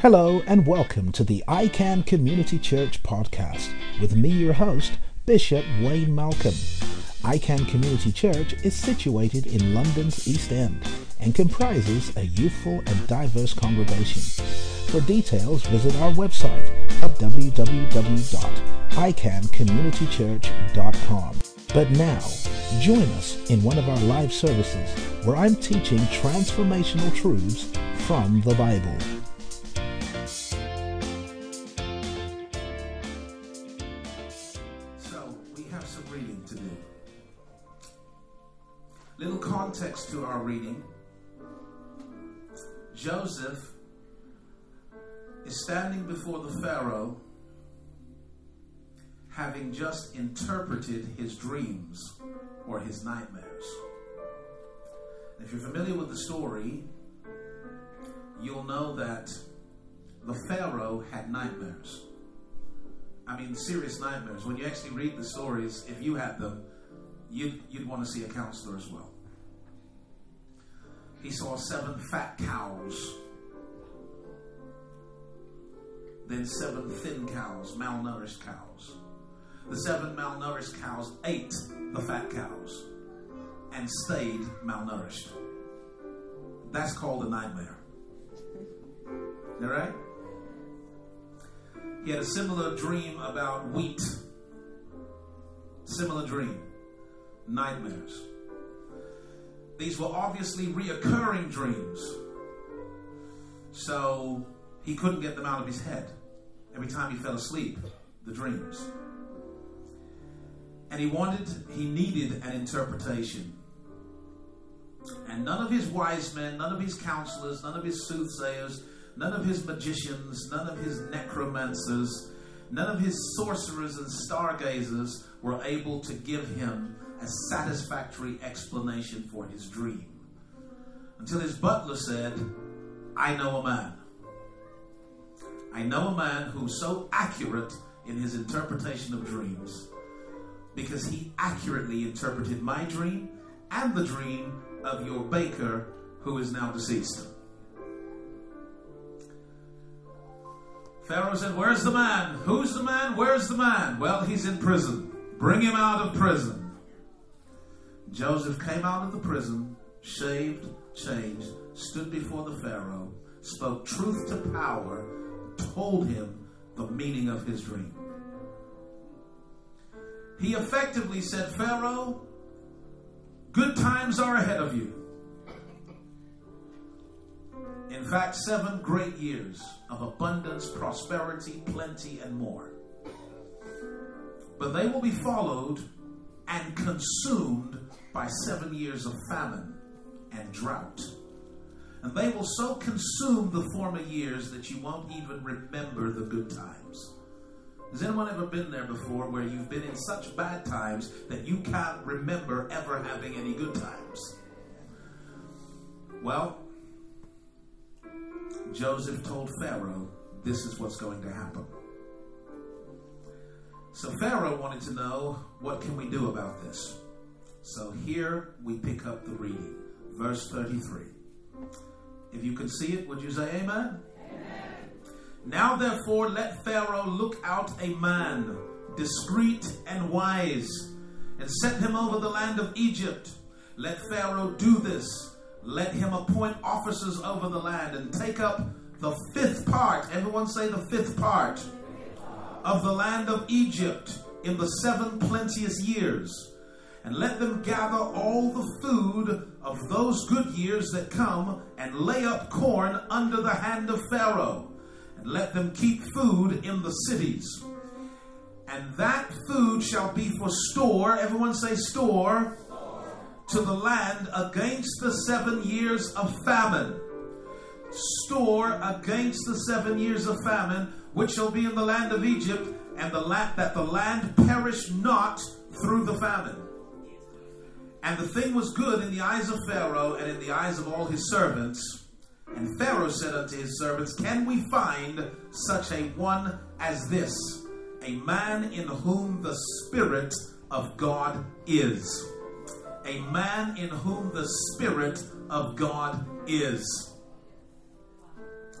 Hello and welcome to the iCan Community Church podcast with me, your host, Bishop Wayne Malcolm. iCan Community Church is situated in London's East End and comprises a youthful and diverse congregation. For details, visit our website at www.icancommunitychurch.com. But now, join us in one of our live services where I'm teaching transformational truths from the Bible. Our reading. Joseph is standing before the Pharaoh having just interpreted his dreams or his nightmares. If you're familiar with the story, you'll know that the Pharaoh had nightmares. I mean, serious nightmares. When you actually read the stories, if you had them, you'd, you'd want to see a counselor as well. He saw seven fat cows, then seven thin cows, malnourished cows. The seven malnourished cows ate the fat cows and stayed malnourished. That's called a nightmare. All right? He had a similar dream about wheat. Similar dream. Nightmares. These were obviously reoccurring dreams. So he couldn't get them out of his head. Every time he fell asleep, the dreams. And he wanted, he needed an interpretation. And none of his wise men, none of his counselors, none of his soothsayers, none of his magicians, none of his necromancers, none of his sorcerers and stargazers were able to give him a satisfactory explanation for his dream. Until his butler said, I know a man. I know a man who's so accurate in his interpretation of dreams because he accurately interpreted my dream and the dream of your baker who is now deceased. Pharaoh said, Where's the man? Who's the man? Where's the man? Well, he's in prison. Bring him out of prison. Joseph came out of the prison, shaved, changed, stood before the Pharaoh, spoke truth to power, told him the meaning of his dream. He effectively said, Pharaoh, good times are ahead of you. In fact, seven great years of abundance, prosperity, plenty, and more. But they will be followed and consumed by seven years of famine and drought. And they will so consume the former years that you won't even remember the good times. Has anyone ever been there before where you've been in such bad times that you can't remember ever having any good times? Well, Joseph told Pharaoh, this is what's going to happen. So Pharaoh wanted to know, what can we do about this? So here we pick up the reading, verse 33. If you can see it, would you say amen? Now therefore let Pharaoh look out a man, discreet and wise, and set him over the land of Egypt. Let Pharaoh do this. Let him appoint officers over the land and take up the fifth part. Everyone say the fifth part of the land of Egypt in the seven plenteous years. And let them gather all the food of those good years that come and lay up corn under the hand of Pharaoh and let them keep food in the cities. And that food shall be for store, everyone say store, to the land against the seven years of famine. Store against the seven years of famine, which shall be in the land of Egypt, and the land that the land perish not through the famine. And the thing was good in the eyes of Pharaoh and in the eyes of all his servants and Pharaoh said unto his servants, Can we find such a one as this, a man in whom the Spirit of God is? A man in whom the Spirit of God is.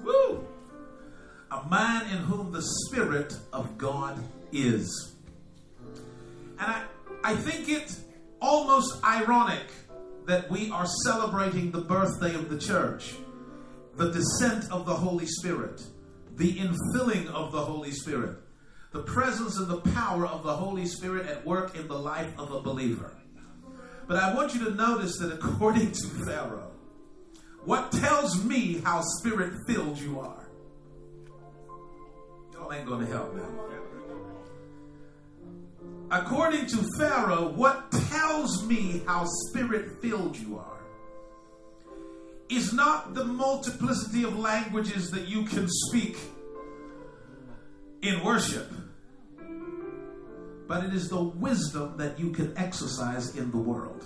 Woo! a man in whom the Spirit of God is. And I, I think it almost ironic that we are celebrating the birthday of the church, the descent of the Holy Spirit, the infilling of the Holy Spirit, the presence and the power of the Holy Spirit at work in the life of a believer. But I want you to notice that according to Pharaoh, what tells me how spirit filled you are? Y'all ain't to help me. According to Pharaoh, what tells me how spirit filled you are is not the multiplicity of languages that you can speak in worship, but it is the wisdom that you can exercise in the world.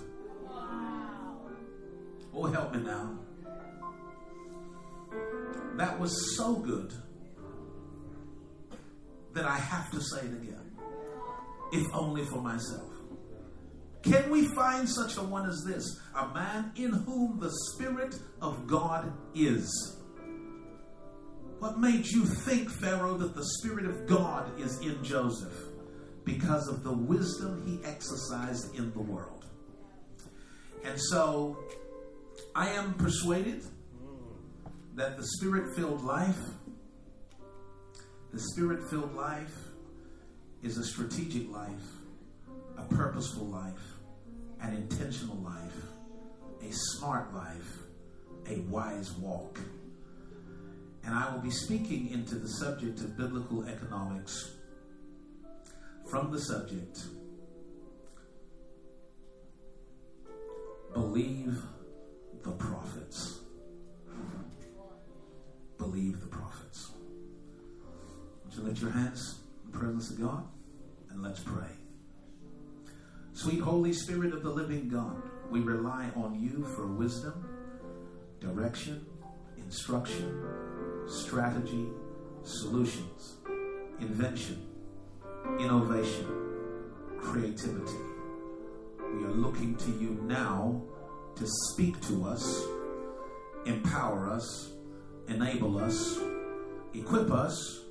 Oh, help me now. That was so good that I have to say it again, if only for myself. Can we find such a one as this? A man in whom the Spirit of God is. What made you think, Pharaoh, that the Spirit of God is in Joseph? Because of the wisdom he exercised in the world. And so I am persuaded that the spirit filled life, the spirit filled life is a strategic life, a purposeful life, an intentional life, a smart life, a wise walk. And I will be speaking into the subject of biblical economics from the subject Believe the prophets believe the prophets. Would you lift your hands in the presence of God? And let's pray. Sweet Holy Spirit of the living God, we rely on you for wisdom, direction, instruction, strategy, solutions, invention, innovation, creativity. We are looking to you now to speak to us, empower us, enable us, equip us,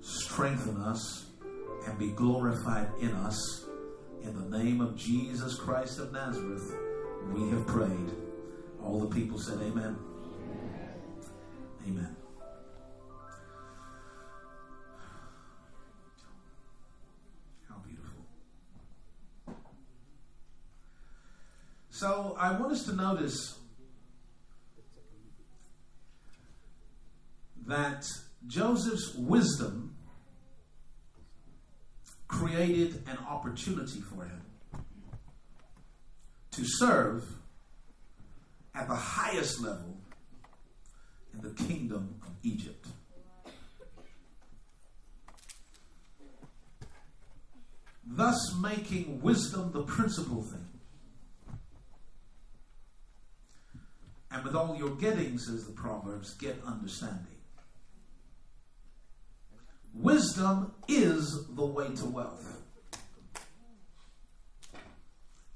strengthen us, and be glorified in us. In the name of Jesus Christ of Nazareth, we have prayed. All the people said, Amen. Amen. How beautiful. So I want us to notice that Joseph's wisdom created an opportunity for him to serve at the highest level in the kingdom of Egypt. Thus, making wisdom the principal thing. And with all your getting, says the Proverbs, get understanding. Wisdom is the way to wealth.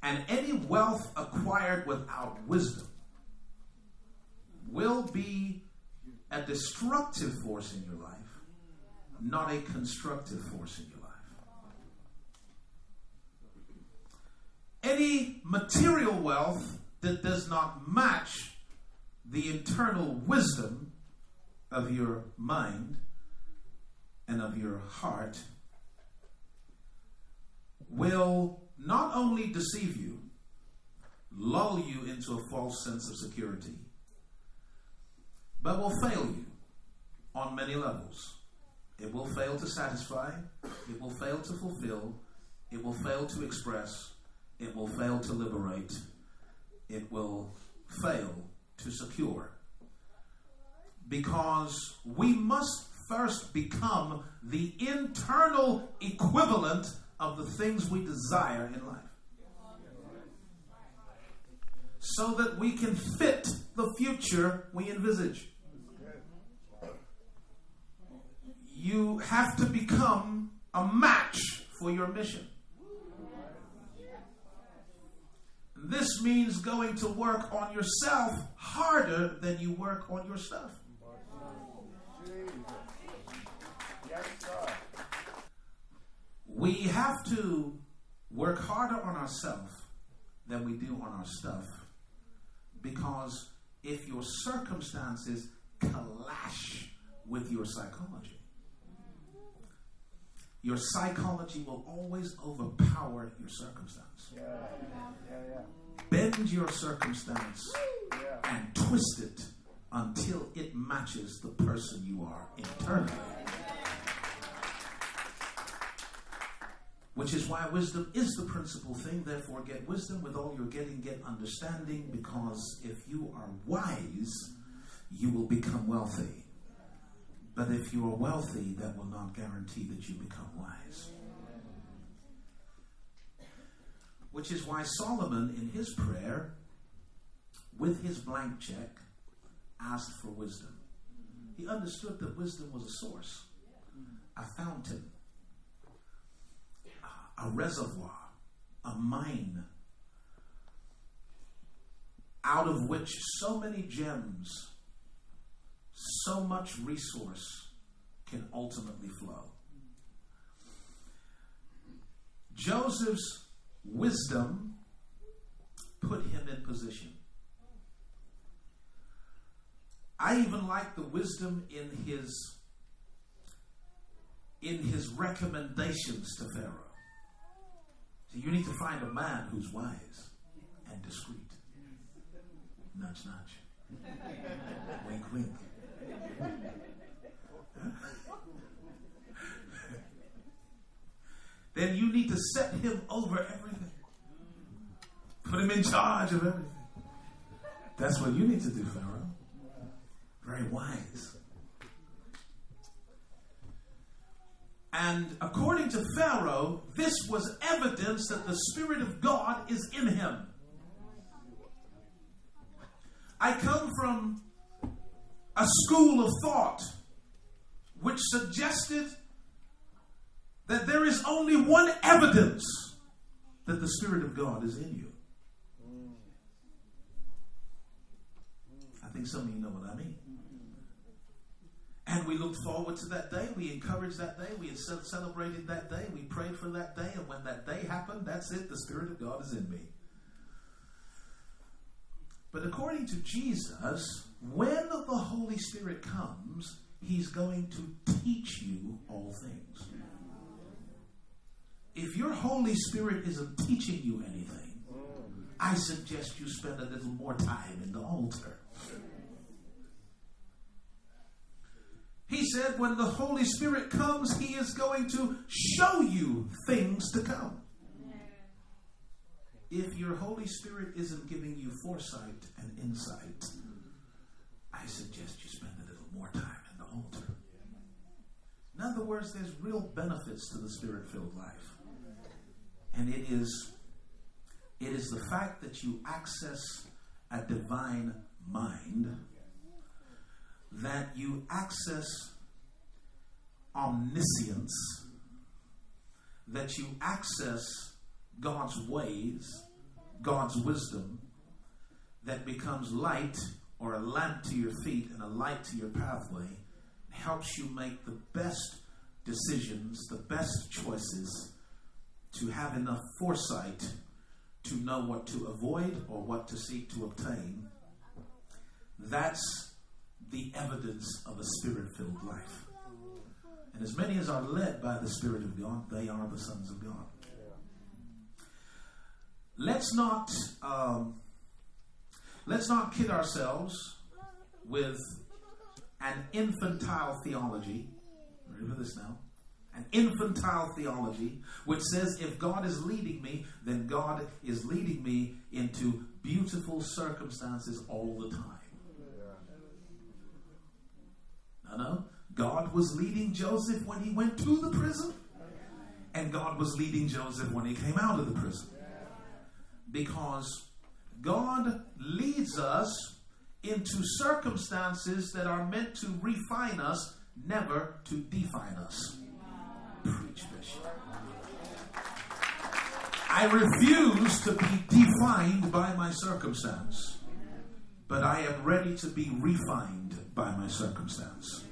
And any wealth acquired without wisdom will be a destructive force in your life, not a constructive force in your life. Any material wealth that does not match the internal wisdom of your mind and of your heart will not only deceive you, lull you into a false sense of security, but will fail you on many levels. It will fail to satisfy, it will fail to fulfill, it will fail to express, it will fail to liberate, it will fail to secure. Because we must first become the internal equivalent of the things we desire in life. So that we can fit the future we envisage. You have to become a match for your mission. This means going to work on yourself harder than you work on your stuff. We have to work harder on ourselves than we do on our stuff because if your circumstances clash with your psychology, your psychology will always overpower your circumstance. Yeah. Yeah, yeah. Bend your circumstance and twist it until it matches the person you are internally. Which is why wisdom is the principal thing. Therefore, get wisdom. With all you're getting, get understanding. Because if you are wise, you will become wealthy. But if you are wealthy, that will not guarantee that you become wise. Which is why Solomon, in his prayer, with his blank check, asked for wisdom. He understood that wisdom was a source, a fountain, a reservoir, a mine, out of which so many gems, so much resource can ultimately flow. Joseph's wisdom put him in position. I even like the wisdom in his in his recommendations to Pharaoh. You need to find a man who's wise and discreet. Nudge, nudge. wink, wink. then you need to set him over everything. Put him in charge of everything. That's what you need to do, Pharaoh. Very wise. And according to Pharaoh, this was evidence that the Spirit of God is in him. I come from a school of thought which suggested that there is only one evidence that the Spirit of God is in you. I think some of you know what I mean. And we looked forward to that day. We encouraged that day. We celebrated that day. We prayed for that day. And when that day happened, that's it. The Spirit of God is in me. But according to Jesus, when the Holy Spirit comes, He's going to teach you all things. If your Holy Spirit isn't teaching you anything, I suggest you spend a little more time in the altar. He said, when the Holy Spirit comes, He is going to show you things to come. If your Holy Spirit isn't giving you foresight and insight, I suggest you spend a little more time in the altar. In other words, there's real benefits to the spirit filled life. And it is it is the fact that you access a divine mind that you access omniscience, that you access God's ways, God's wisdom, that becomes light or a lamp to your feet and a light to your pathway, helps you make the best decisions, the best choices, to have enough foresight to know what to avoid or what to seek to obtain. That's the evidence of a spirit filled life. And as many as are led by the Spirit of God, they are the sons of God. Let's not um, let's not kid ourselves with an infantile theology. Remember this now. An infantile theology which says if God is leading me, then God is leading me into beautiful circumstances all the time. No. God was leading Joseph when he went to the prison, and God was leading Joseph when he came out of the prison. Because God leads us into circumstances that are meant to refine us, never to define us. Preach, Bishop. I refuse to be defined by my circumstance, but I am ready to be refined by my circumstance.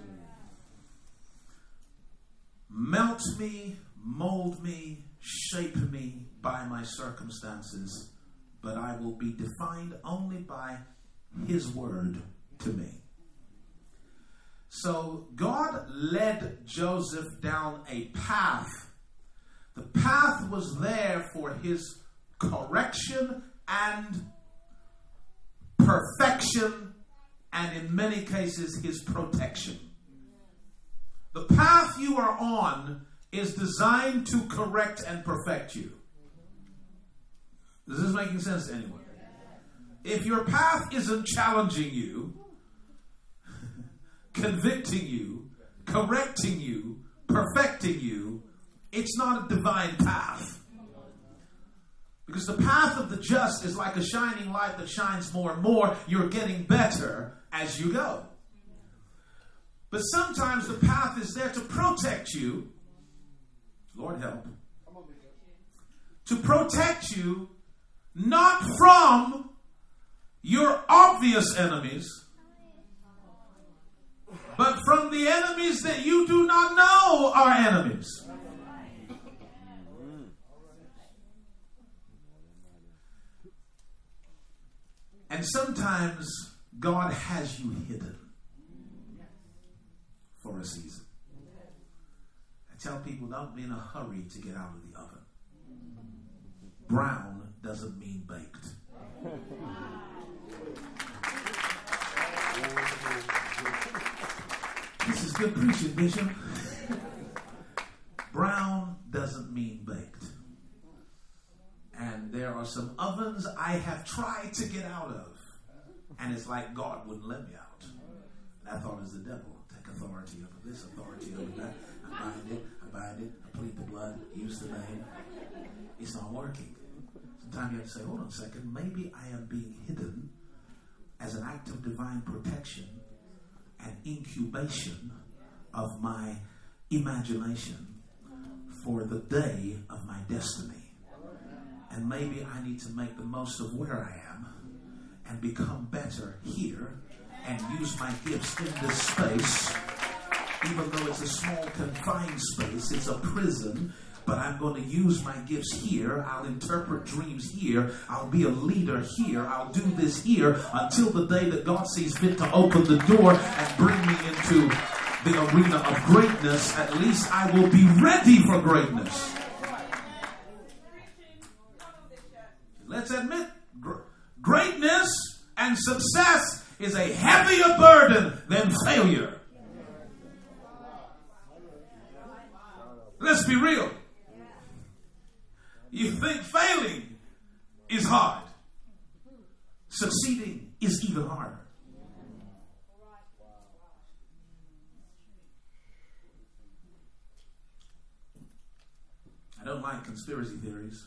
Melt me, mold me, shape me by my circumstances, but I will be defined only by His word to me. So God led Joseph down a path. The path was there for his correction and perfection, and in many cases, his protection. The path you are on is designed to correct and perfect you. Is this making sense to anyone? If your path isn't challenging you, convicting you, correcting you, perfecting you, it's not a divine path. Because the path of the just is like a shining light that shines more and more. You're getting better as you go. But sometimes the path is there to protect you. Lord help. To protect you not from your obvious enemies, but from the enemies that you do not know are enemies. And sometimes God has you hidden for a season. I tell people don't be in a hurry to get out of the oven. Brown doesn't mean baked. This is good preaching, Bishop. Brown doesn't mean baked. And there are some ovens I have tried to get out of. And it's like God wouldn't let me out. And I thought it was the devil. Take authority over this, authority over that. I bind it, I bind it, I plead the blood, use the name. It's not working. Sometimes you have to say, hold on a second, maybe I am being hidden as an act of divine protection and incubation of my imagination for the day of my destiny. And maybe I need to make the most of where I am and become better here and use my gifts in this space. Even though it's a small, confined space, it's a prison but I'm going to use my gifts here. I'll interpret dreams here. I'll be a leader here. I'll do this here until the day that God sees fit to open the door and bring me into the arena of greatness. At least I will be ready for greatness. Let's admit, greatness and success is a heavier burden than failure. Let's be real. You think failing is hard, succeeding is even harder. I don't like conspiracy theories.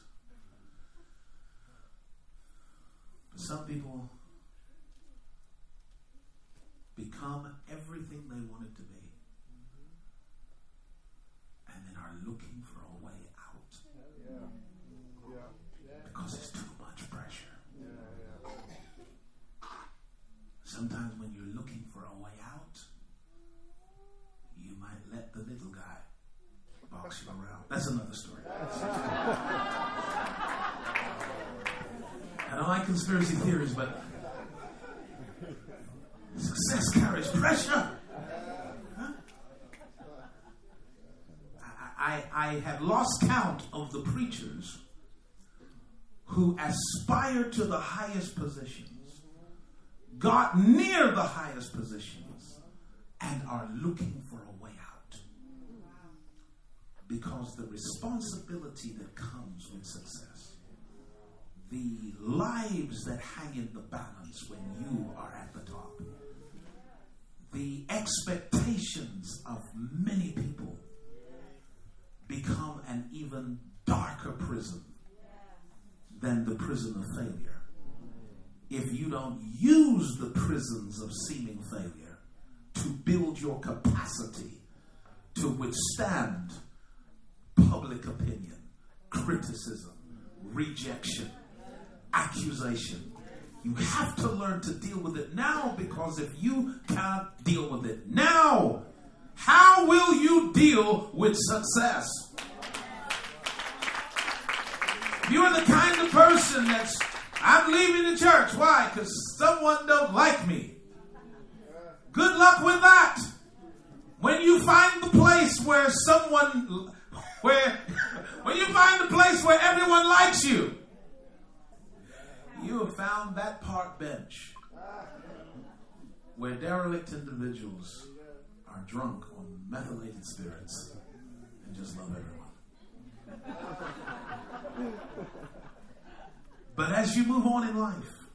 But some people become everything they wanted to be and then are looking for a way out because it's too much pressure. Sometimes when you're looking for a way out, you might let the little guy box you around. That's another story. I don't like conspiracy theories, but pressure. I, I have lost count of the preachers who aspire to the highest positions, got near the highest positions, and are looking for a way out. Because the responsibility that comes with success, the lives that hang in the balance when you are at the top, the expectations of many people become an even darker prison than the prison of failure. If you don't use the prisons of seeming failure to build your capacity to withstand public opinion, criticism, rejection, accusation, you have to learn to deal with it now because if you can't deal with it now, how will you deal with success? You're the kind of person that's, I'm leaving the church. Why? Because someone don't like me. Good luck with that. When you find the place where someone, where, when you find the place where everyone likes you, you have found that park bench where derelict individuals are drunk on methylated spirits and just love everyone. But as you move on in life,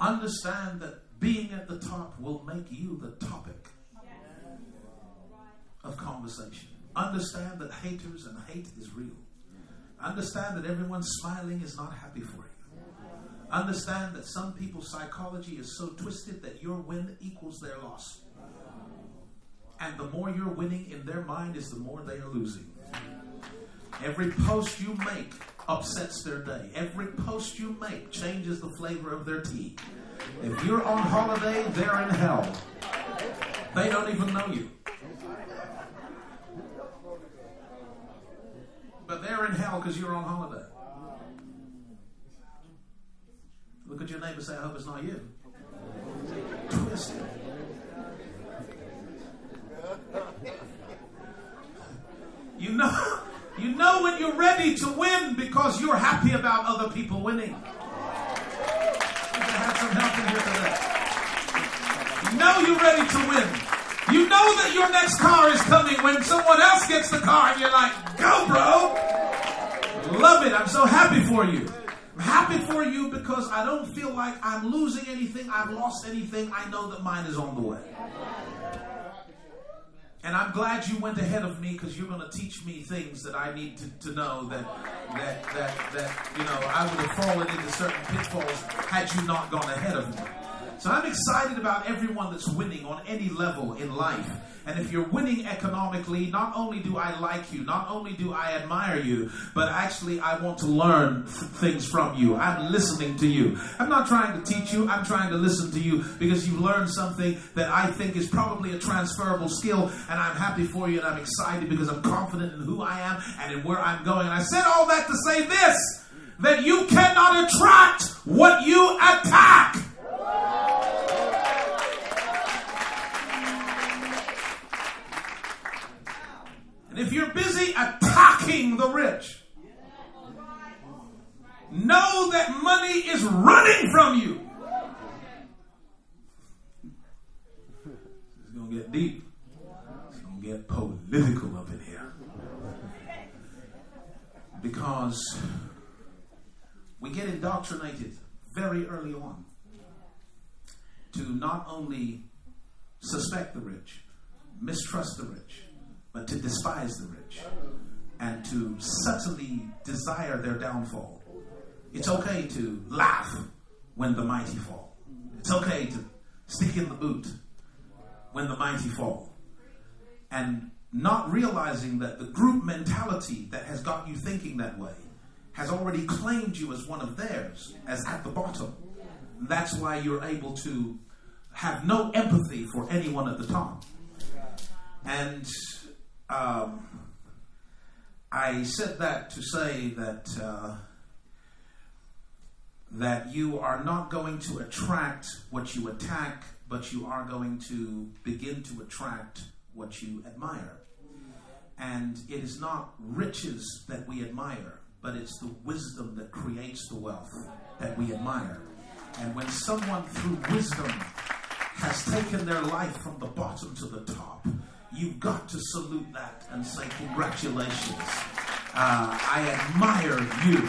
understand that being at the top will make you the topic of conversation. Understand that haters and hate is real. Understand that everyone smiling is not happy for you. Understand that some people's psychology is so twisted that your win equals their loss. And the more you're winning in their mind is the more they are losing. Every post you make upsets their day. Every post you make changes the flavor of their tea. If you're on holiday, they're in hell. They don't even know you. They're in hell because you're on holiday. Look at your neighbor say, I hope it's not you. Twisted. You know, you know when you're ready to win because you're happy about other people winning. You know you're ready to win. You know that your next car is coming when someone else gets the car and you're like, go, bro. Love it. I'm so happy for you. I'm happy for you because I don't feel like I'm losing anything. I've lost anything. I know that mine is on the way. And I'm glad you went ahead of me because you're going to teach me things that I need to, to know that, that, that, that, you know, I would have fallen into certain pitfalls had you not gone ahead of me. So I'm excited about everyone that's winning on any level in life. And if you're winning economically, not only do I like you, not only do I admire you, but actually I want to learn things from you. I'm listening to you. I'm not trying to teach you, I'm trying to listen to you because you've learned something that I think is probably a transferable skill. And I'm happy for you and I'm excited because I'm confident in who I am and in where I'm going. And I said all that to say this that you cannot attract what you attack. If you're busy attacking the rich, know that money is running from you. It's going to get deep. It's going to get political up in here. Because we get indoctrinated very early on to not only suspect the rich, mistrust the rich, but to despise the rich and to subtly desire their downfall. It's okay to laugh when the mighty fall. It's okay to stick in the boot when the mighty fall. And not realizing that the group mentality that has got you thinking that way has already claimed you as one of theirs, as at the bottom. That's why you're able to have no empathy for anyone at the top. And um, I said that to say that uh, that you are not going to attract what you attack, but you are going to begin to attract what you admire. And it is not riches that we admire, but it's the wisdom that creates the wealth that we admire. And when someone through wisdom has taken their life from the bottom to the top, you've got to salute that and say, Congratulations. Uh, I admire you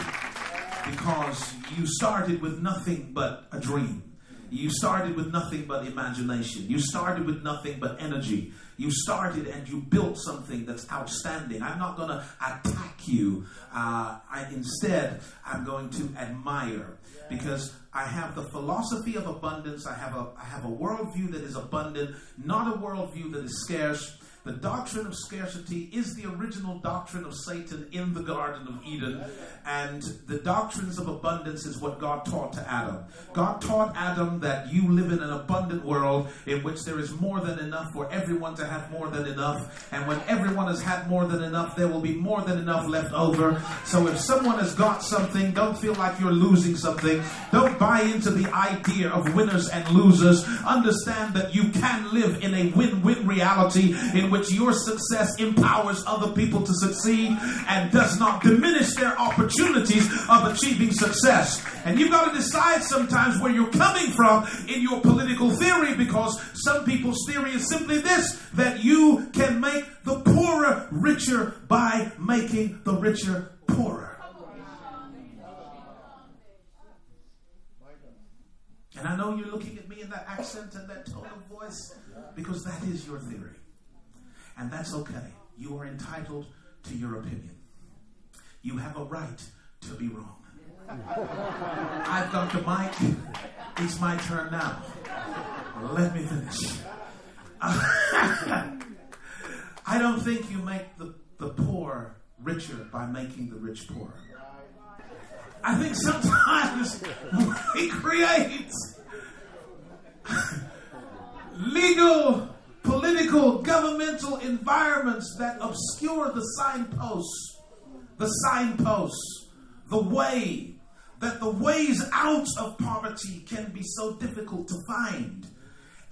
because you started with nothing but a dream. You started with nothing but imagination. You started with nothing but energy. You started and you built something that's outstanding. I'm not going to attack you. Uh, I, instead, I'm going to admire because I have the philosophy of abundance. I have a I have a worldview that is abundant, not a worldview that is scarce. The doctrine of scarcity is the original doctrine of Satan in the Garden of Eden. And the doctrines of abundance is what God taught to Adam. God taught Adam that you live in an abundant world in which there is more than enough for everyone to have more than enough. And when everyone has had more than enough, there will be more than enough left over. So if someone has got something, don't feel like you're losing something. Don't buy into the idea of winners and losers. Understand that you can live in a win win reality in which your success empowers other people to succeed and does not diminish their opportunities of achieving success. And you've got to decide sometimes where you're coming from in your political theory because some people's theory is simply this that you can make the poorer richer by making the richer poorer. And I know you're looking at in that accent and that tone of voice because that is your theory. And that's okay. You are entitled to your opinion. You have a right to be wrong. I've got the mic. It's my turn now. Let me finish. I don't think you make the, the poor richer by making the rich poorer. I think sometimes we create legal, political, governmental environments that obscure the signposts, the signposts, the way that the ways out of poverty can be so difficult to find.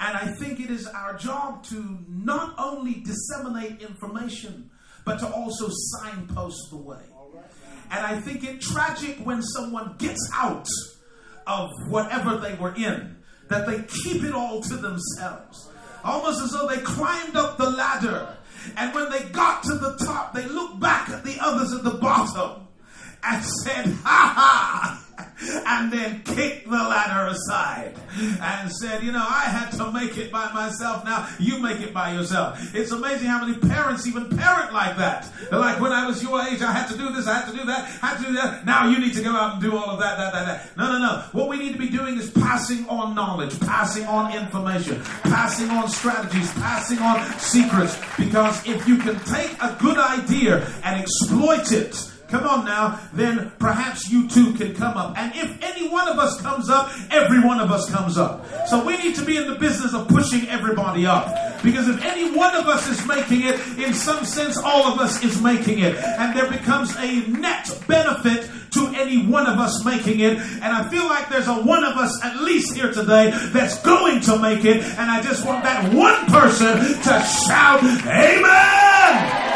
And I think it is our job to not only disseminate information, but to also signpost the way. And I think it tragic when someone gets out of whatever they were in, that they keep it all to themselves. Almost as though they climbed up the ladder. And when they got to the top, they looked back at the others at the bottom and said, ha ha and then kicked the ladder aside and said, You know, I had to make it by myself. Now you make it by yourself. It's amazing how many parents even parent like that. They're like, When I was your age, I had to do this, I had to do that, I had to do that. Now you need to go out and do all of that, that, that, that. No, no, no. What we need to be doing is passing on knowledge, passing on information, passing on strategies, passing on secrets. Because if you can take a good idea and exploit it, Come on now, then perhaps you too can come up. And if any one of us comes up, every one of us comes up. So we need to be in the business of pushing everybody up. Because if any one of us is making it, in some sense, all of us is making it. And there becomes a net benefit to any one of us making it. And I feel like there's a one of us at least here today that's going to make it. And I just want that one person to shout, Amen!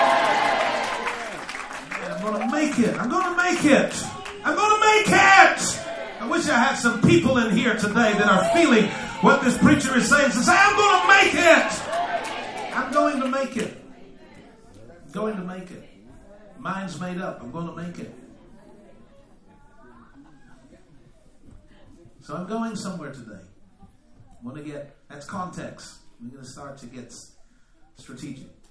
Make it. I'm going to make it. I'm going to make it. I wish I had some people in here today that are feeling what this preacher is saying. To say, I'm going to make it. I'm going to make it. I'm going to make it. Mind's made up. I'm going to make it. So I'm going somewhere today. I'm going to get, that's context. We're going to start to get strategic.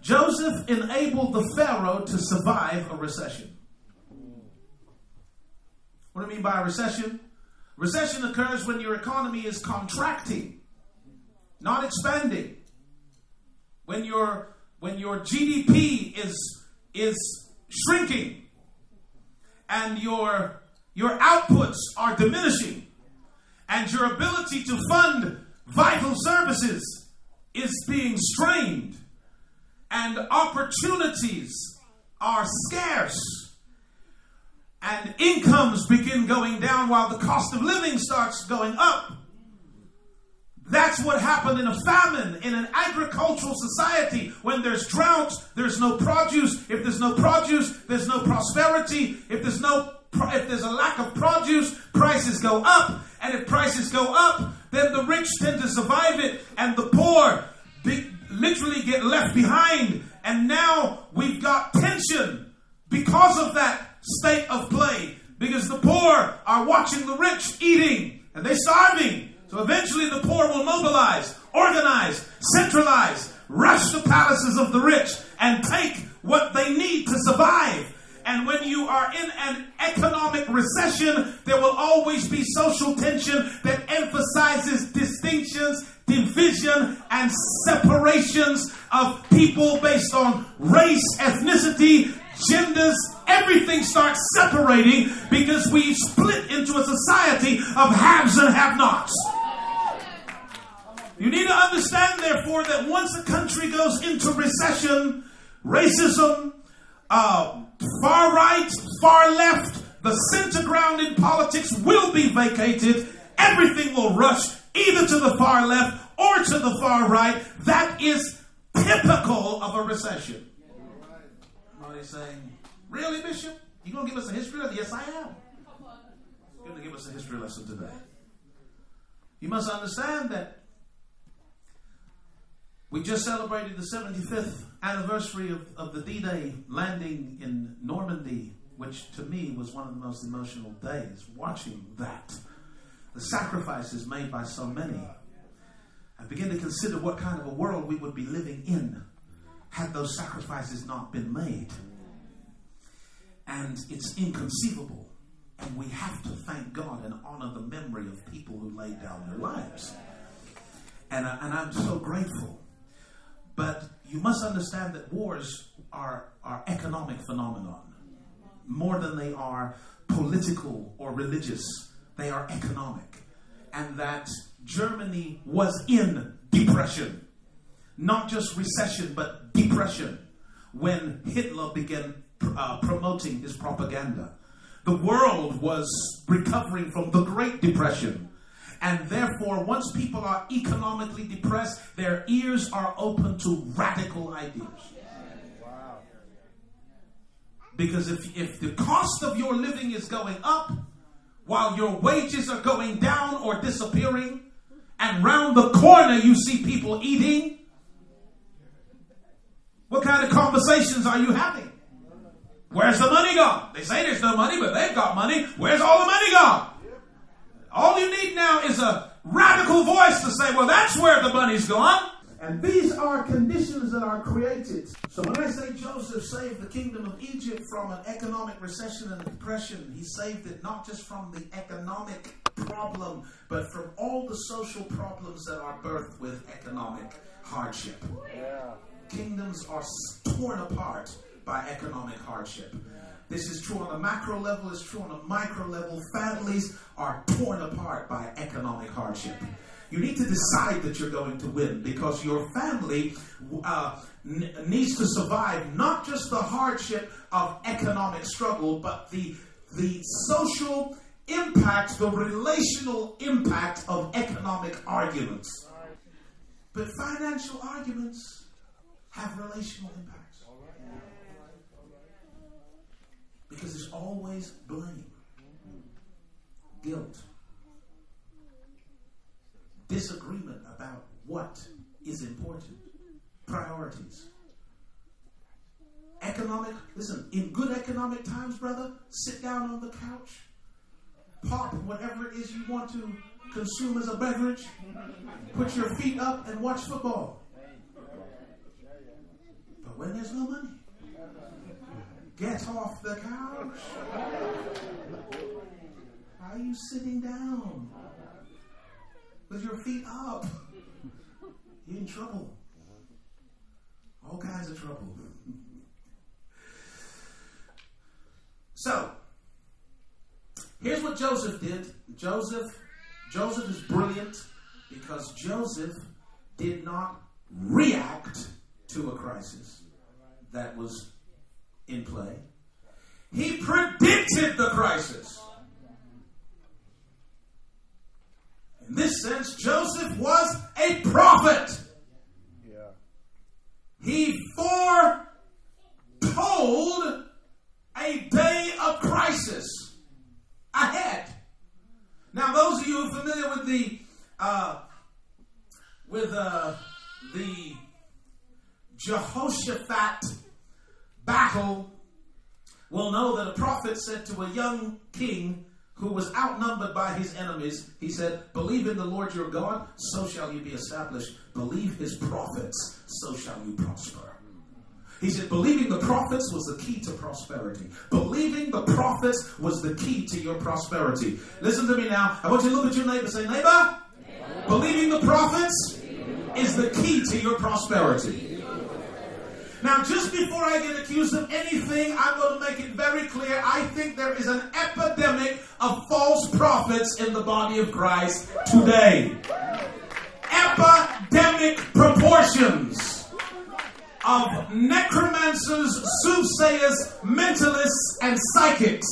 Joseph enabled the Pharaoh to survive a recession. What do I mean by a recession? Recession occurs when your economy is contracting, not expanding. When your when your GDP is is shrinking and your your outputs are diminishing and your ability to fund vital services is being strained and opportunities are scarce and incomes begin going down while the cost of living starts going up. That's what happened in a famine, in an agricultural society. When there's drought, there's no produce. If there's no produce, there's no prosperity. If there's no if there's a lack of produce, prices go up. And if prices go up, then the rich tend to survive it, and the poor be, literally get left behind. And now we've got tension because of that state of play. Because the poor are watching the rich eating and they're starving. So eventually the poor will mobilize, organize, centralize, rush the palaces of the rich and take what they need to survive. And when you are in an economic recession, there will always be social tension that emphasizes distinctions, division and separations of people based on race, ethnicity, genders, everything starts separating because we split into a society of haves and have nots. You need to understand, therefore, that once a country goes into recession, racism, uh, far right, far left, the center ground in politics will be vacated. Everything will rush either to the far left or to the far right. That is typical of a recession. Somebody saying, Really, Bishop? You to give us a history lesson? Yes, I am. You're to give us a history lesson today. You must understand that we just celebrated the 75th anniversary of, of the D Day landing in Normandy, which to me was one of the most emotional days, watching that. The sacrifices made by so many. I begin to consider what kind of a world we would be living in had those sacrifices not been made. And it's inconceivable. And we have to thank God and honor the memory of people who laid down their lives. And, I, and I'm so grateful. But you must understand that wars are, are economic phenomenon more than they are political or religious. They are economic. And that Germany was in depression. Not just recession, but depression when Hitler began uh, promoting his propaganda. The world was recovering from the Great Depression. And therefore, once people are economically depressed, their ears are open to radical ideas. Because if, if the cost of your living is going up while your wages are going down or disappearing, and round the corner you see people eating, what kind of conversations are you having? Where's the money gone? They say there's no money, but they've got money. Where's all the money gone? All you need now is a radical voice to say, well, that's where the money's gone. And these are conditions that are created. So when I say Joseph saved the kingdom of Egypt from an economic recession and depression, he saved it not just from the economic problem, but from all the social problems that are birthed with economic hardship. Yeah. Kingdoms are torn apart by economic hardship. This is true on a macro level, it's true on a micro level. Families are torn apart by economic hardship. You need to decide that you're going to win because your family uh, n- needs to survive not just the hardship of economic struggle, but the, the social impact, the relational impact of economic arguments. But financial arguments have relational impact. Because there's always blame, guilt, disagreement about what is important, priorities. Economic, listen, in good economic times, brother, sit down on the couch, pop whatever it is you want to consume as a beverage, put your feet up, and watch football. But when there's no money, Get off the couch. Why are you sitting down? With your feet up. You're in trouble. All kinds of trouble. so, here's what Joseph did. Joseph, Joseph is brilliant because Joseph did not react to a crisis that was in play. He predicted the crisis. In this sense, Joseph was a prophet. He foretold a day of crisis ahead. Now, those of you who are familiar with the uh, with uh, the Jehoshaphat battle will know that a prophet said to a young king who was outnumbered by his enemies, he said, Believe in the Lord your God, so shall you be established. Believe his prophets, so shall you prosper. He said, believing the prophets was the key to prosperity. Believing the prophets was the key to your prosperity. Listen to me now. I want you to look at your neighbor say, neighbor, neighbor. believing the prophets is the key to your prosperity. Now, just before I get accused of anything, I'm going to make it very clear. I think there is an epidemic of false prophets in the body of Christ today. Epidemic proportions of necromancers, soothsayers, mentalists, and psychics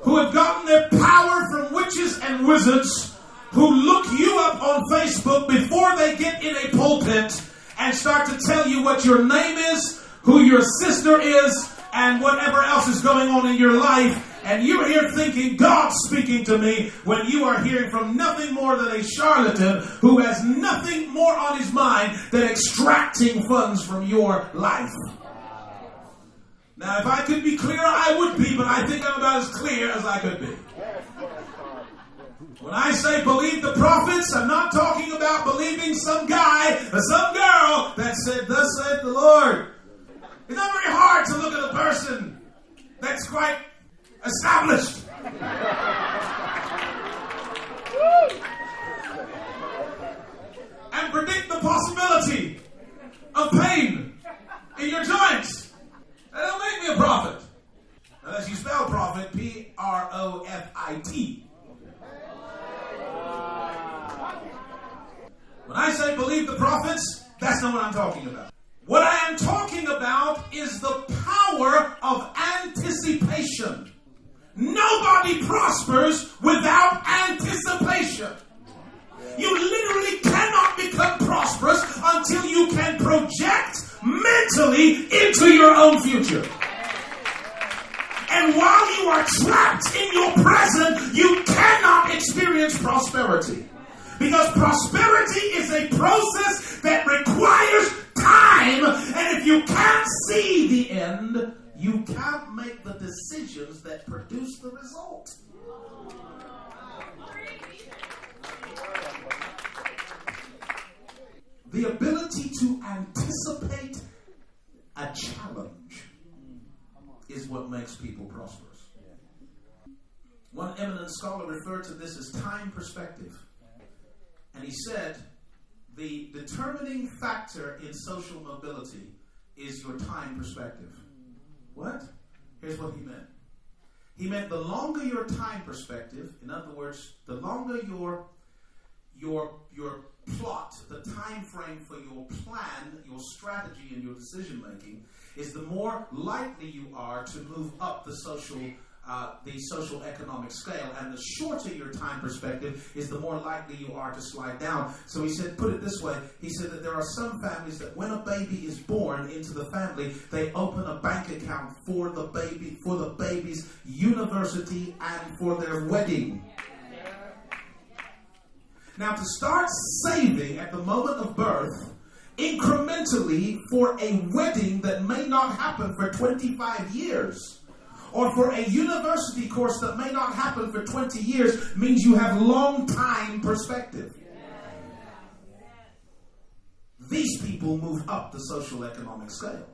who have gotten their power from witches and wizards who look you up on Facebook before they get in a pulpit and start to tell you what your name is, who your sister is, and whatever else is going on in your life. And you're here thinking God's speaking to me when you are hearing from nothing more than a charlatan who has nothing more on his mind than extracting funds from your life. Now, if I could be clearer, I would be, but I think I'm about as clear as I could be. When I say believe the prophets, I'm not talking about believing some guy or some girl that said, Thus saith the Lord. It's not very hard to look at a person that's quite established. and predict the possibility of pain in your joints. That don't make me a prophet. Unless you spell prophet P R O F I T. When I say believe the prophets, that's not what I'm talking about. What I am talking about is the power of anticipation. Nobody prospers without anticipation. You literally cannot become prosperous until you can project mentally into your own future. And while you are trapped in your present, you cannot experience prosperity. Because prosperity is a process that requires time. And if you can't see the end, you can't make the decisions that produce the result. The ability to anticipate a challenge is what makes people prosperous. One eminent scholar referred to this as time perspective. And he said the determining factor in social mobility is your time perspective. What? Here's what he meant. He meant the longer your time perspective, in other words, the longer your your your plot, the time frame for your plan, your strategy, and your decision making, is the more likely you are to move up the social uh, the social economic scale, and the shorter your time perspective is, the more likely you are to slide down. So he said, put it this way: he said that there are some families that when a baby is born into the family, they open a bank account for the baby, for the baby's university, and for their wedding. Now, to start saving at the moment of birth incrementally for a wedding that may not happen for 25 years or for a university course that may not happen for 20 years means you have long time perspective. These people move up the social economic scale.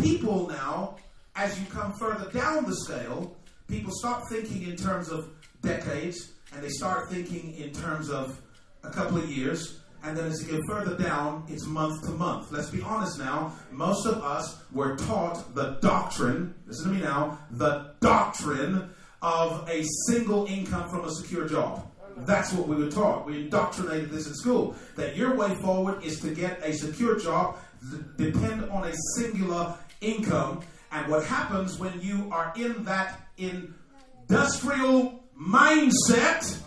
People now, as you come further down the scale, people stop thinking in terms of decades and they start thinking in terms of a couple of years and then as you get further down, it's month to month. Let's be honest now. Most of us were taught the doctrine, listen to me now, the doctrine of a single income from a secure job. That's what we were taught. We indoctrinated this in school. That your way forward is to get a secure job, depend on a singular income. And what happens when you are in that industrial mindset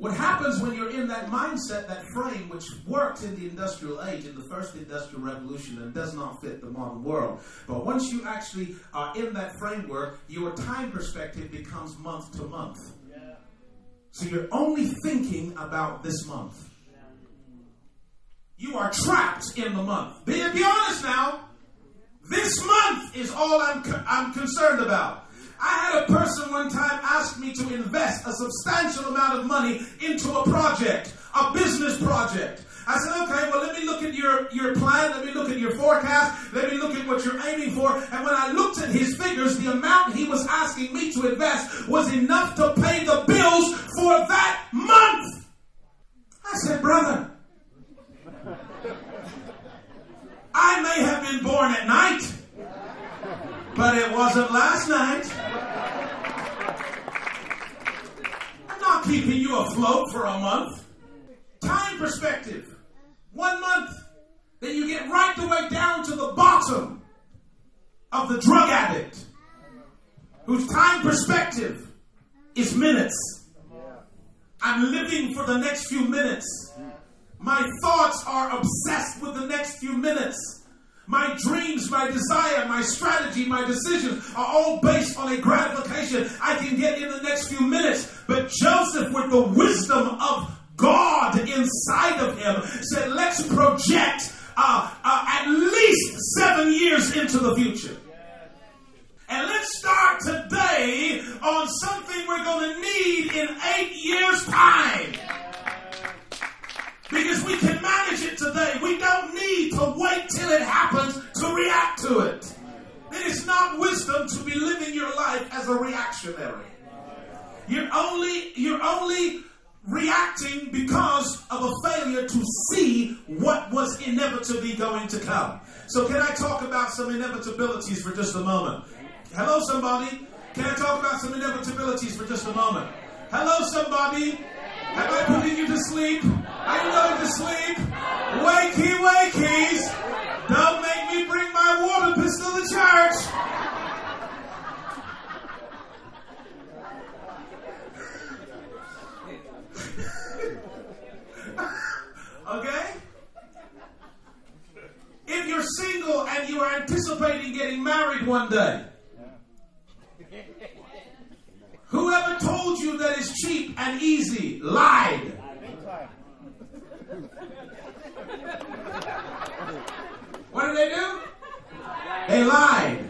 what happens when you're in that mindset, that frame, which worked in the industrial age, in the first industrial revolution, and does not fit the modern world? But once you actually are in that framework, your time perspective becomes month to month. So you're only thinking about this month. You are trapped in the month. Be, be honest now. This month is all I'm, I'm concerned about. I had a person one time ask me to invest a substantial amount of money into a project, a business project. I said, okay, well, let me look at your, your plan, let me look at your forecast, let me look at what you're aiming for. And when I looked at his figures, the amount he was asking me to invest was enough to pay the bills for that month. I said, brother, I may have been born at night but it wasn't last night. I'm not keeping you afloat for a month. Time perspective. One month. Then you get right the way down to the bottom of the drug addict whose time perspective is minutes. I'm living for the next few minutes. My thoughts are obsessed with the next few minutes. My dreams, my desire, my strategy, my decisions are all based on a gratification I can get in the next few minutes. But Joseph, with the wisdom of God inside of him, said, let's project uh, uh, at least seven years into the future. And let's start today on something we're going to need in eight years' time. Because we can manage it today. We don't need to wait till it happens to react to it. It is not wisdom to be living your life as a reactionary. You're only, you're only reacting because of a failure to see what was inevitably going to come. So, can I talk about some inevitabilities for just a moment? Hello, somebody. Can I talk about some inevitabilities for just a moment? Hello, somebody. Am I putting you to sleep? Are you going to sleep? Wakey, wakeys. Don't make me bring my water pistol to church. okay? If you're single and you are anticipating getting married one day, Whoever told you that it's cheap and easy lied. What did they do? They lied.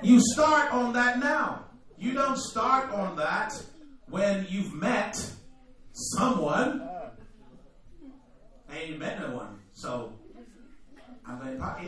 You start on that now. You don't start on that when you've met someone. I ain't met no one, so I'm going to pop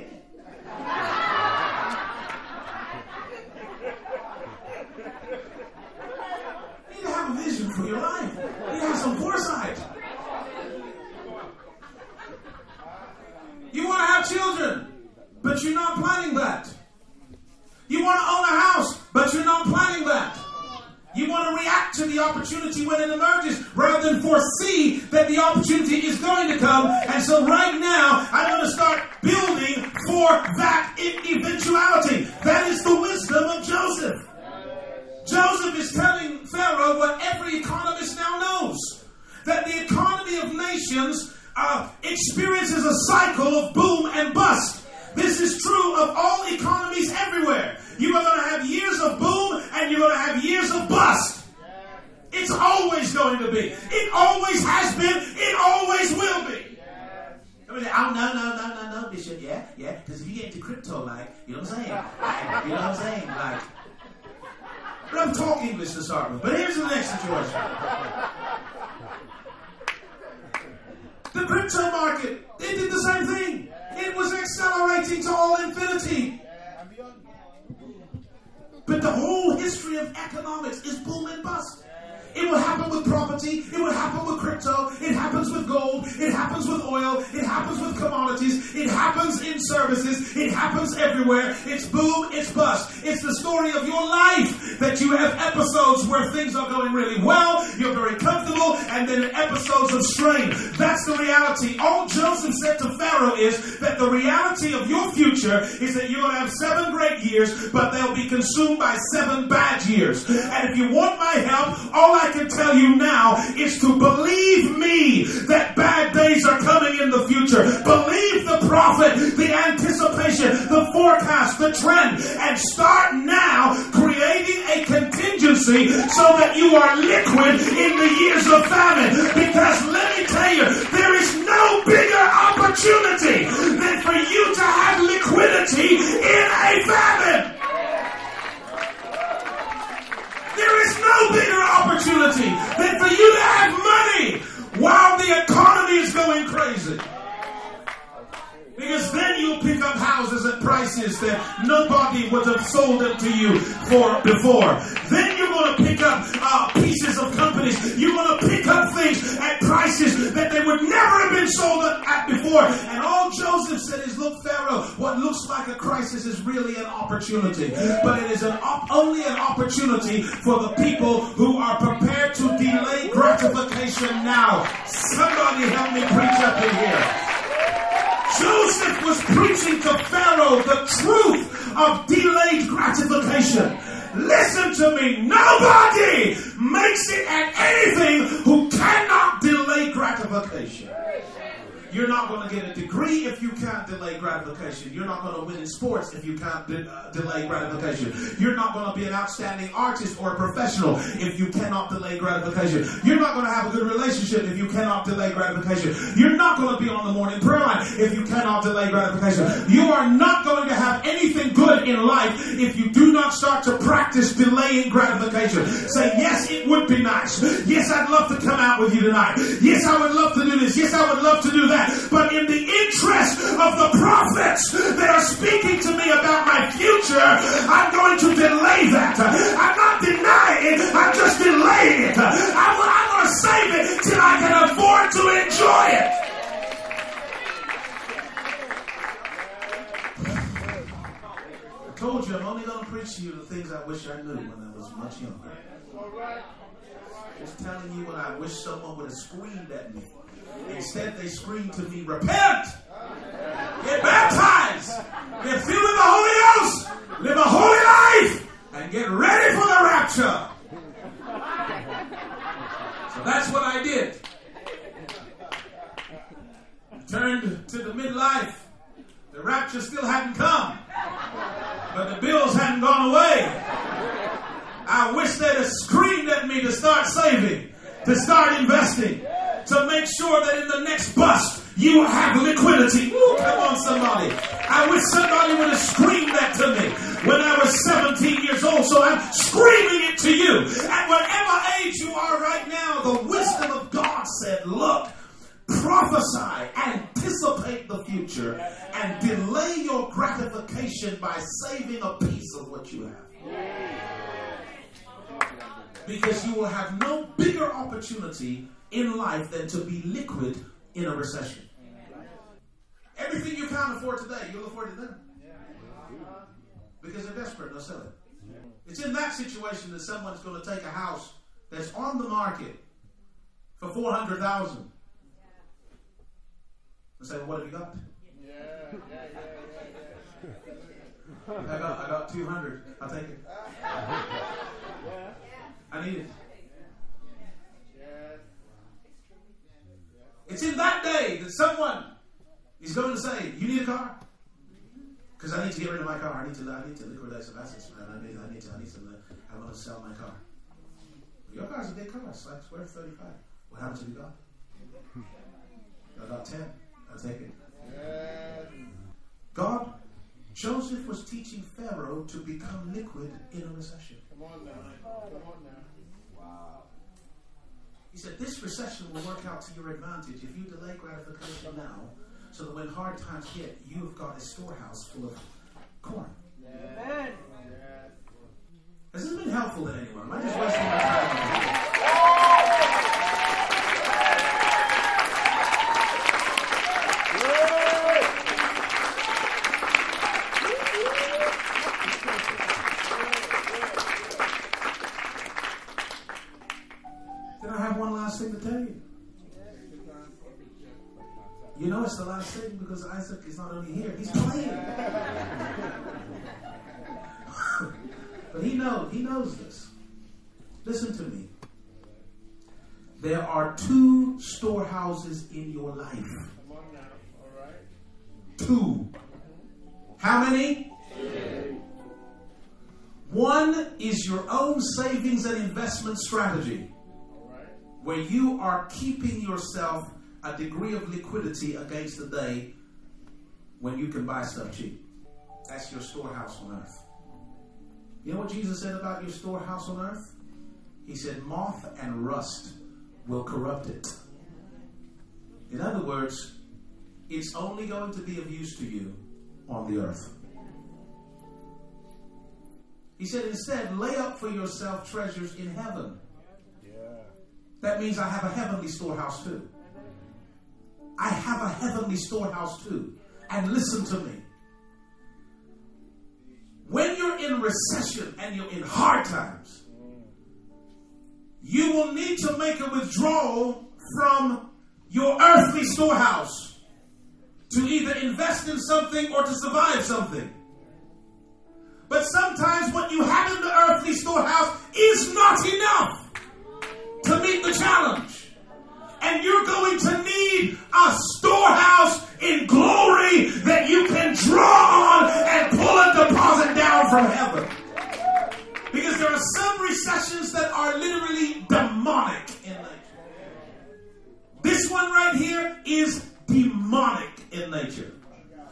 seven bad years. And if you want my help, all I can tell you now is to believe me that bad days are coming in the future. Believe the prophet, the anticipation, the forecast, the trend, and start now creating a contingency so that you are liquid in the years of famine. Because let me tell you, there is no bigger opportunity than for you to have liquidity in a famine. No bigger opportunity than for you to have money while the economy is going crazy. Because then you'll pick up houses at prices that nobody would have sold them to you for before. Then you're going to pick up uh, pieces of companies. You're going to pick up things at prices that they would never have been sold at before. And all Joseph said is, Look, Pharaoh, what looks like a crisis is really an opportunity. But it is an op- only an opportunity for the people who are prepared to delay gratification now. Somebody help me preach up in here. Joseph was preaching to Pharaoh the truth of delayed gratification. Listen to me. Nobody makes it at anything who cannot delay gratification. You're not going to get a degree if you can't delay gratification. You're not going to win in sports if you can't de- uh, delay gratification. You're not going to be an outstanding artist or a professional if you cannot delay gratification. You're not going to have a good relationship if you cannot delay gratification. You're not going to be on the morning prayer line if you cannot delay gratification. You are not going to have anything good in life if you do not start to practice delaying gratification. Say, yes, it would be nice. Yes, I'd love to come out with you tonight. Yes, I would love to do this. Yes, I would love to do that that. But in the interest of the prophets that are speaking to me about my future, I'm going to delay that. I'm not denying it, I'm just delaying it. I'm, I'm going to save it till I can afford to enjoy it. I told you I'm only going to preach to you the things I wish I knew when I was much younger. Just telling you when I wish someone would have screamed at me. Instead, they scream to me, Repent! Get baptized! Get filled with the Holy Ghost! Live a holy life! And get ready for the rapture! So that's what I did. Turned to the midlife. The rapture still hadn't come, but the bills hadn't gone away. I wish they'd have screamed at me to start saving, to start investing to make sure that in the next bust you have liquidity. Ooh, come on, somebody. I wish somebody would have screamed that to me when I was 17 years old. So I'm screaming it to you. At whatever age you are right now, the wisdom of God said, look, prophesy, anticipate the future, and delay your gratification by saving a piece of what you have. Because you will have no bigger opportunity in life than to be liquid in a recession. Everything you can't afford today, you'll afford it then. Because they're desperate, they'll sell it. It's in that situation that someone's going to take a house that's on the market for 400000 and say, well, what have you got? I got, I got 200 I'll take it. I need it. It's in that day that someone is going to say, "You need a car." Because I need to get rid of my car. I need to. I need to liquidate some assets, man. I need. I need to. I need to. Uh, I want to sell my car. Your car's a big car. It's like worth thirty-five. What happens if you got? I got ten. I'll take it. God, Joseph was teaching Pharaoh to become liquid in a recession. Come on now. Come on now. He said, This recession will work out to your advantage if you delay gratification now, so that when hard times hit, you've got a storehouse full of corn. Amen. Has this been helpful to anyone? Am I just wasting my time? Because Isaac is not only here, he's playing. but he knows, he knows this. Listen to me. There are two storehouses in your life. Two. How many? One is your own savings and investment strategy, where you are keeping yourself a degree of liquidity against the day when you can buy stuff cheap. That's your storehouse on earth. You know what Jesus said about your storehouse on earth? He said, Moth and rust will corrupt it. In other words, it's only going to be of use to you on the earth. He said, instead, lay up for yourself treasures in heaven that means I have a heavenly storehouse too. I have a heavenly storehouse too. And listen to me. When you're in recession and you're in hard times, you will need to make a withdrawal from your earthly storehouse to either invest in something or to survive something. But sometimes what you have in the earthly storehouse is not enough to meet the challenge. And you're going to need a storehouse in glory that you can draw on and pull a deposit down from heaven. Because there are some recessions that are literally demonic in nature. This one right here is demonic in nature.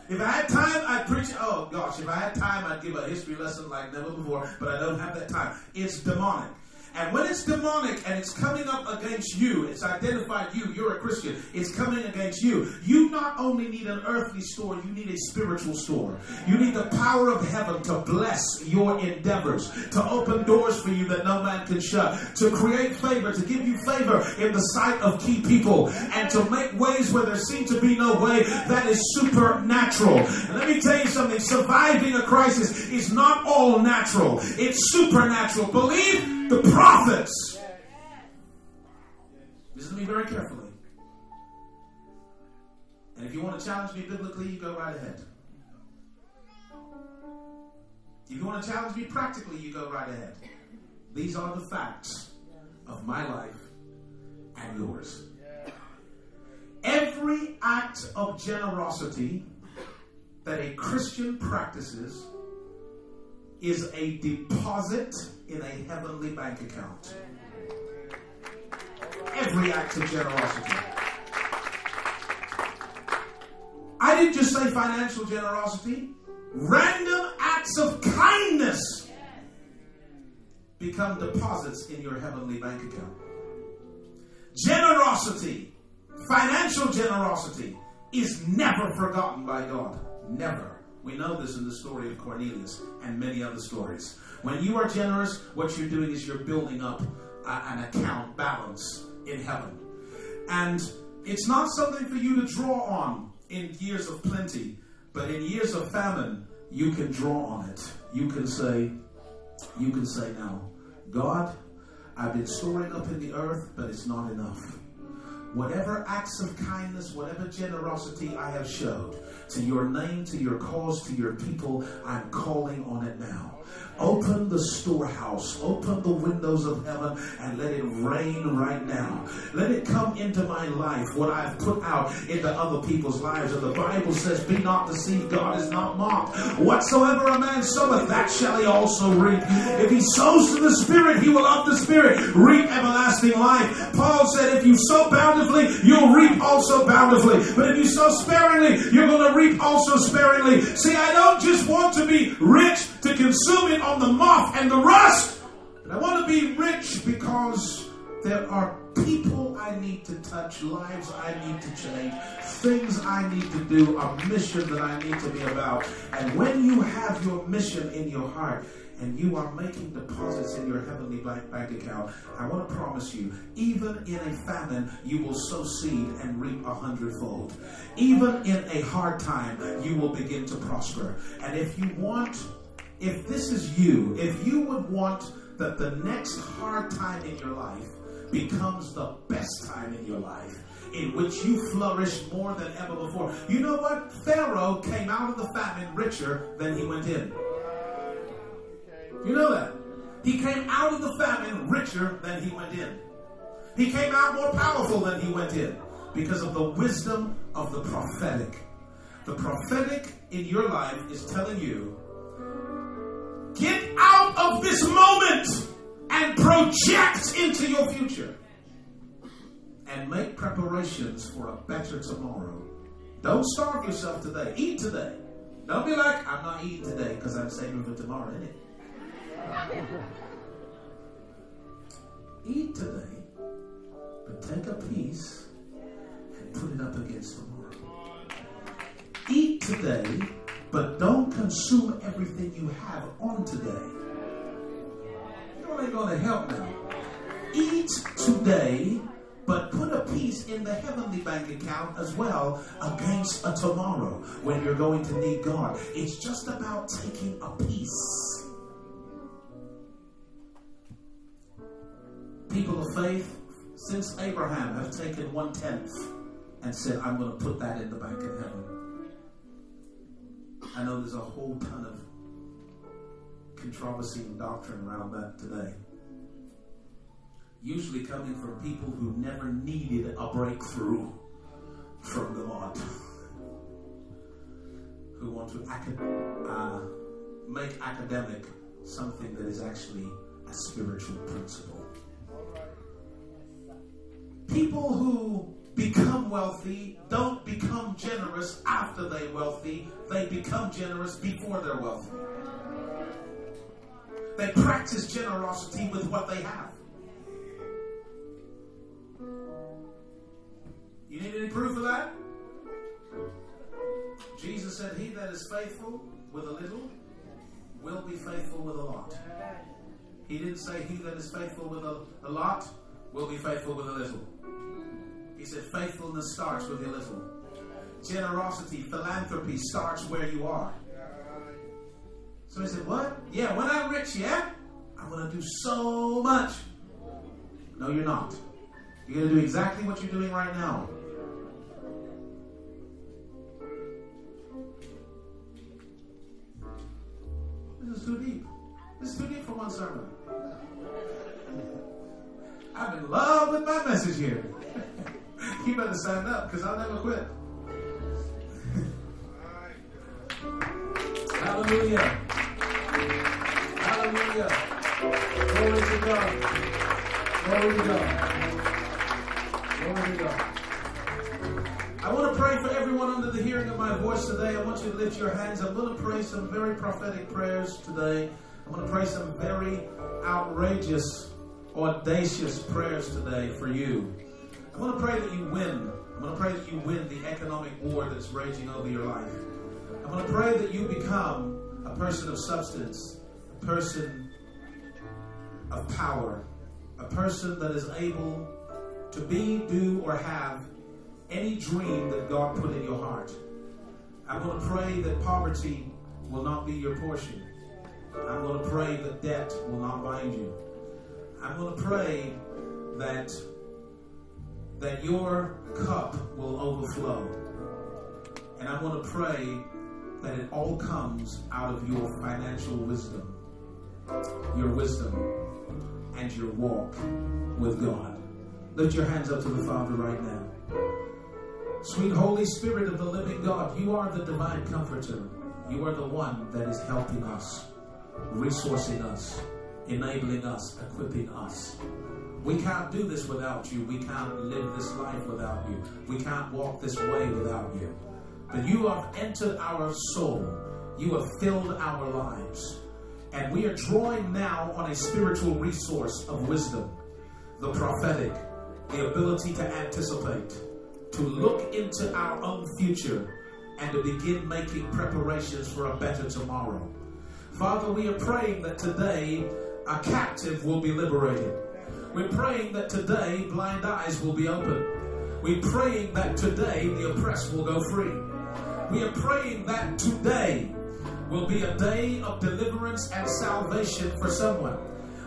If I had time, I'd preach. Oh gosh, if I had time, I'd give a history lesson like never before, but I don't have that time. It's demonic. And when it's demonic and it's coming up against you, it's identified you, you're a Christian, it's coming against you. You not only need an earthly store, you need a spiritual store. You need the power of heaven to bless your endeavors, to open doors for you that no man can shut, to create favor, to give you favor in the sight of key people, and to make ways where there seem to be no way that is supernatural. And let me tell you something surviving a crisis is not all natural, it's supernatural. Believe the prophets. Listen to me very carefully. And if you want to challenge me biblically, you go right ahead. If you want to challenge me practically, you go right ahead. These are the facts of my life and yours. Every act of generosity that a Christian practices is a deposit in a heavenly bank account. Every act of generosity. I didn't just say financial generosity, random acts of kindness become deposits in your heavenly bank account. Generosity, financial generosity, is never forgotten by God. Never. We know this in the story of Cornelius and many other stories. When you are generous, what you're doing is you're building up an account balance in heaven. And it's not something for you to draw on in years of plenty, but in years of famine, you can draw on it. You can say, you can say now, God, I've been storing up in the earth, but it's not enough. Whatever acts of kindness, whatever generosity I have showed to your name, to your cause, to your people, I'm calling on it now. Open the storehouse, open the windows of heaven, and let it rain right now. Let it come into my life, what I've put out into other people's lives. And the Bible says, Be not deceived, God is not mocked. Whatsoever a man soweth, that shall he also reap. If he sows to the Spirit, he will of the Spirit reap everlasting life. Paul said, If you sow bountifully, you'll reap also bountifully. But if you sow sparingly, you're going to reap also sparingly. See, I don't just want to be rich to consume it on the moth and the rust. But I want to be rich because there are people I need to touch, lives I need to change, things I need to do, a mission that I need to be about. And when you have your mission in your heart, and you are making deposits in your heavenly bank account, I want to promise you, even in a famine, you will sow seed and reap a hundredfold. Even in a hard time, you will begin to prosper. And if you want if this is you, if you would want that the next hard time in your life becomes the best time in your life, in which you flourish more than ever before. You know what? Pharaoh came out of the famine richer than he went in. You know that? He came out of the famine richer than he went in. He came out more powerful than he went in because of the wisdom of the prophetic. The prophetic in your life is telling you Get out of this moment and project into your future. And make preparations for a better tomorrow. Don't starve yourself today. Eat today. Don't be like, I'm not eating today because I'm saving for tomorrow, innit? Eat today, but take a piece and put it up against tomorrow. Eat today but don't consume everything you have on today. You ain't going to help now. eat today, but put a piece in the heavenly bank account as well against a tomorrow when you're going to need God. It's just about taking a piece. People of faith, since Abraham, have taken one tenth and said, I'm going to put that in the bank of heaven. I know there's a whole ton of controversy and doctrine around that today. Usually coming from people who never needed a breakthrough from God, who want to acad- uh, make academic something that is actually a spiritual principle. People who become wealthy don't become generous after they're wealthy, they become generous before they're wealthy. They practice generosity with what they have. You need any proof of that? Jesus said, He that is faithful with a little will be faithful with a lot. He didn't say, He that is faithful with a, a lot will be faithful with a little. Said, Faithfulness starts with a little. Generosity, philanthropy starts where you are. So he said, What? Yeah, when I'm rich, yeah? I'm going to do so much. No, you're not. You're going to do exactly what you're doing right now. This is too deep. This is too deep for one sermon. I'm in love with my message here. You better sign up because I'll never quit. Hallelujah. Hallelujah. Glory to God. Glory to God. Glory to God. I want to pray for everyone under the hearing of my voice today. I want you to lift your hands. I'm going to pray some very prophetic prayers today. I'm going to pray some very outrageous, audacious prayers today for you. I'm going to pray that you win. I'm going to pray that you win the economic war that's raging over your life. I'm going to pray that you become a person of substance, a person of power, a person that is able to be, do, or have any dream that God put in your heart. I'm going to pray that poverty will not be your portion. I'm going to pray that debt will not bind you. I'm going to pray that that your cup will overflow. And I want to pray that it all comes out of your financial wisdom, your wisdom, and your walk with God. Lift your hands up to the Father right now. Sweet Holy Spirit of the living God, you are the divine comforter. You are the one that is helping us, resourcing us, enabling us, equipping us. We can't do this without you. We can't live this life without you. We can't walk this way without you. But you have entered our soul. You have filled our lives. And we are drawing now on a spiritual resource of wisdom, the prophetic, the ability to anticipate, to look into our own future, and to begin making preparations for a better tomorrow. Father, we are praying that today a captive will be liberated. We're praying that today blind eyes will be opened. We're praying that today the oppressed will go free. We are praying that today will be a day of deliverance and salvation for someone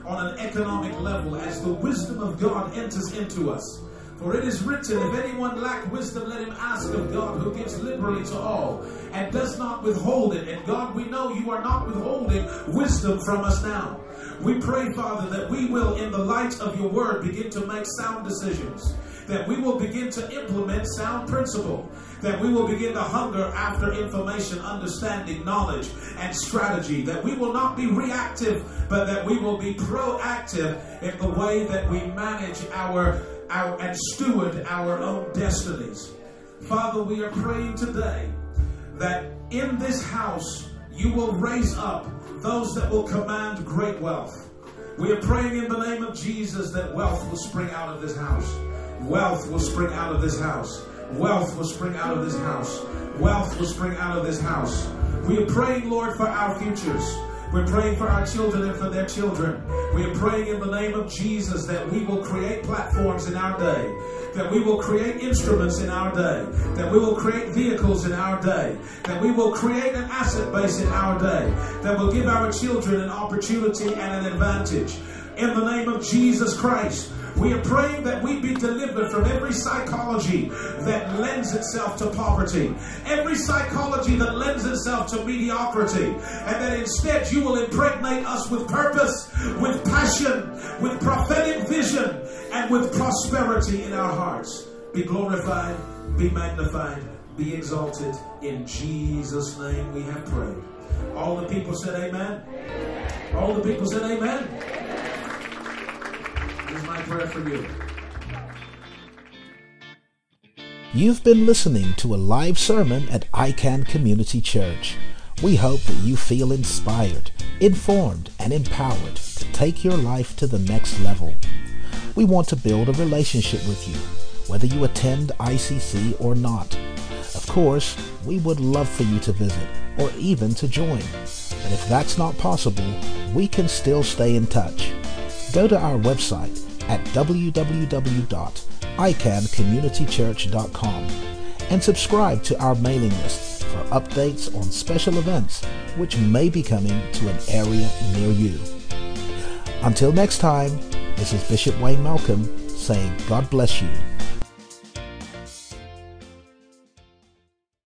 on an economic level as the wisdom of God enters into us. For it is written, If anyone lack wisdom, let him ask of God, who gives liberally to all, and does not withhold it. And God, we know you are not withholding wisdom from us now. We pray, Father, that we will, in the light of your word, begin to make sound decisions, that we will begin to implement sound principle, that we will begin to hunger after information, understanding, knowledge, and strategy, that we will not be reactive, but that we will be proactive in the way that we manage our, our and steward our own destinies. Father, we are praying today that in this house you will raise up those that will command great wealth. We are praying in the name of Jesus that wealth will spring out of this house. Wealth will spring out of this house. Wealth will spring out of this house. Wealth will spring out of this house. We are praying, Lord, for our futures. We're praying for our children and for their children. We are praying in the name of Jesus that we will create platforms in our day, that we will create instruments in our day, that we will create vehicles in our day, that we will create an asset base in our day, that will give our children an opportunity and an advantage. In the name of Jesus Christ, we are praying that we be delivered from every psychology that lends itself to poverty, every psychology that lends itself to mediocrity, and that instead you will impregnate us with purpose, with passion, with prophetic vision, and with prosperity in our hearts. Be glorified, be magnified, be exalted. In Jesus' name we have prayed. All the people said amen. All the people said amen my prayer for you. You've been listening to a live sermon at iCan Community Church. We hope that you feel inspired, informed, and empowered to take your life to the next level. We want to build a relationship with you, whether you attend ICC or not. Of course, we would love for you to visit or even to join. But if that's not possible, we can still stay in touch. Go to our website at www.icancommunitychurch.com and subscribe to our mailing list for updates on special events which may be coming to an area near you. Until next time, this is Bishop Wayne Malcolm saying God bless you.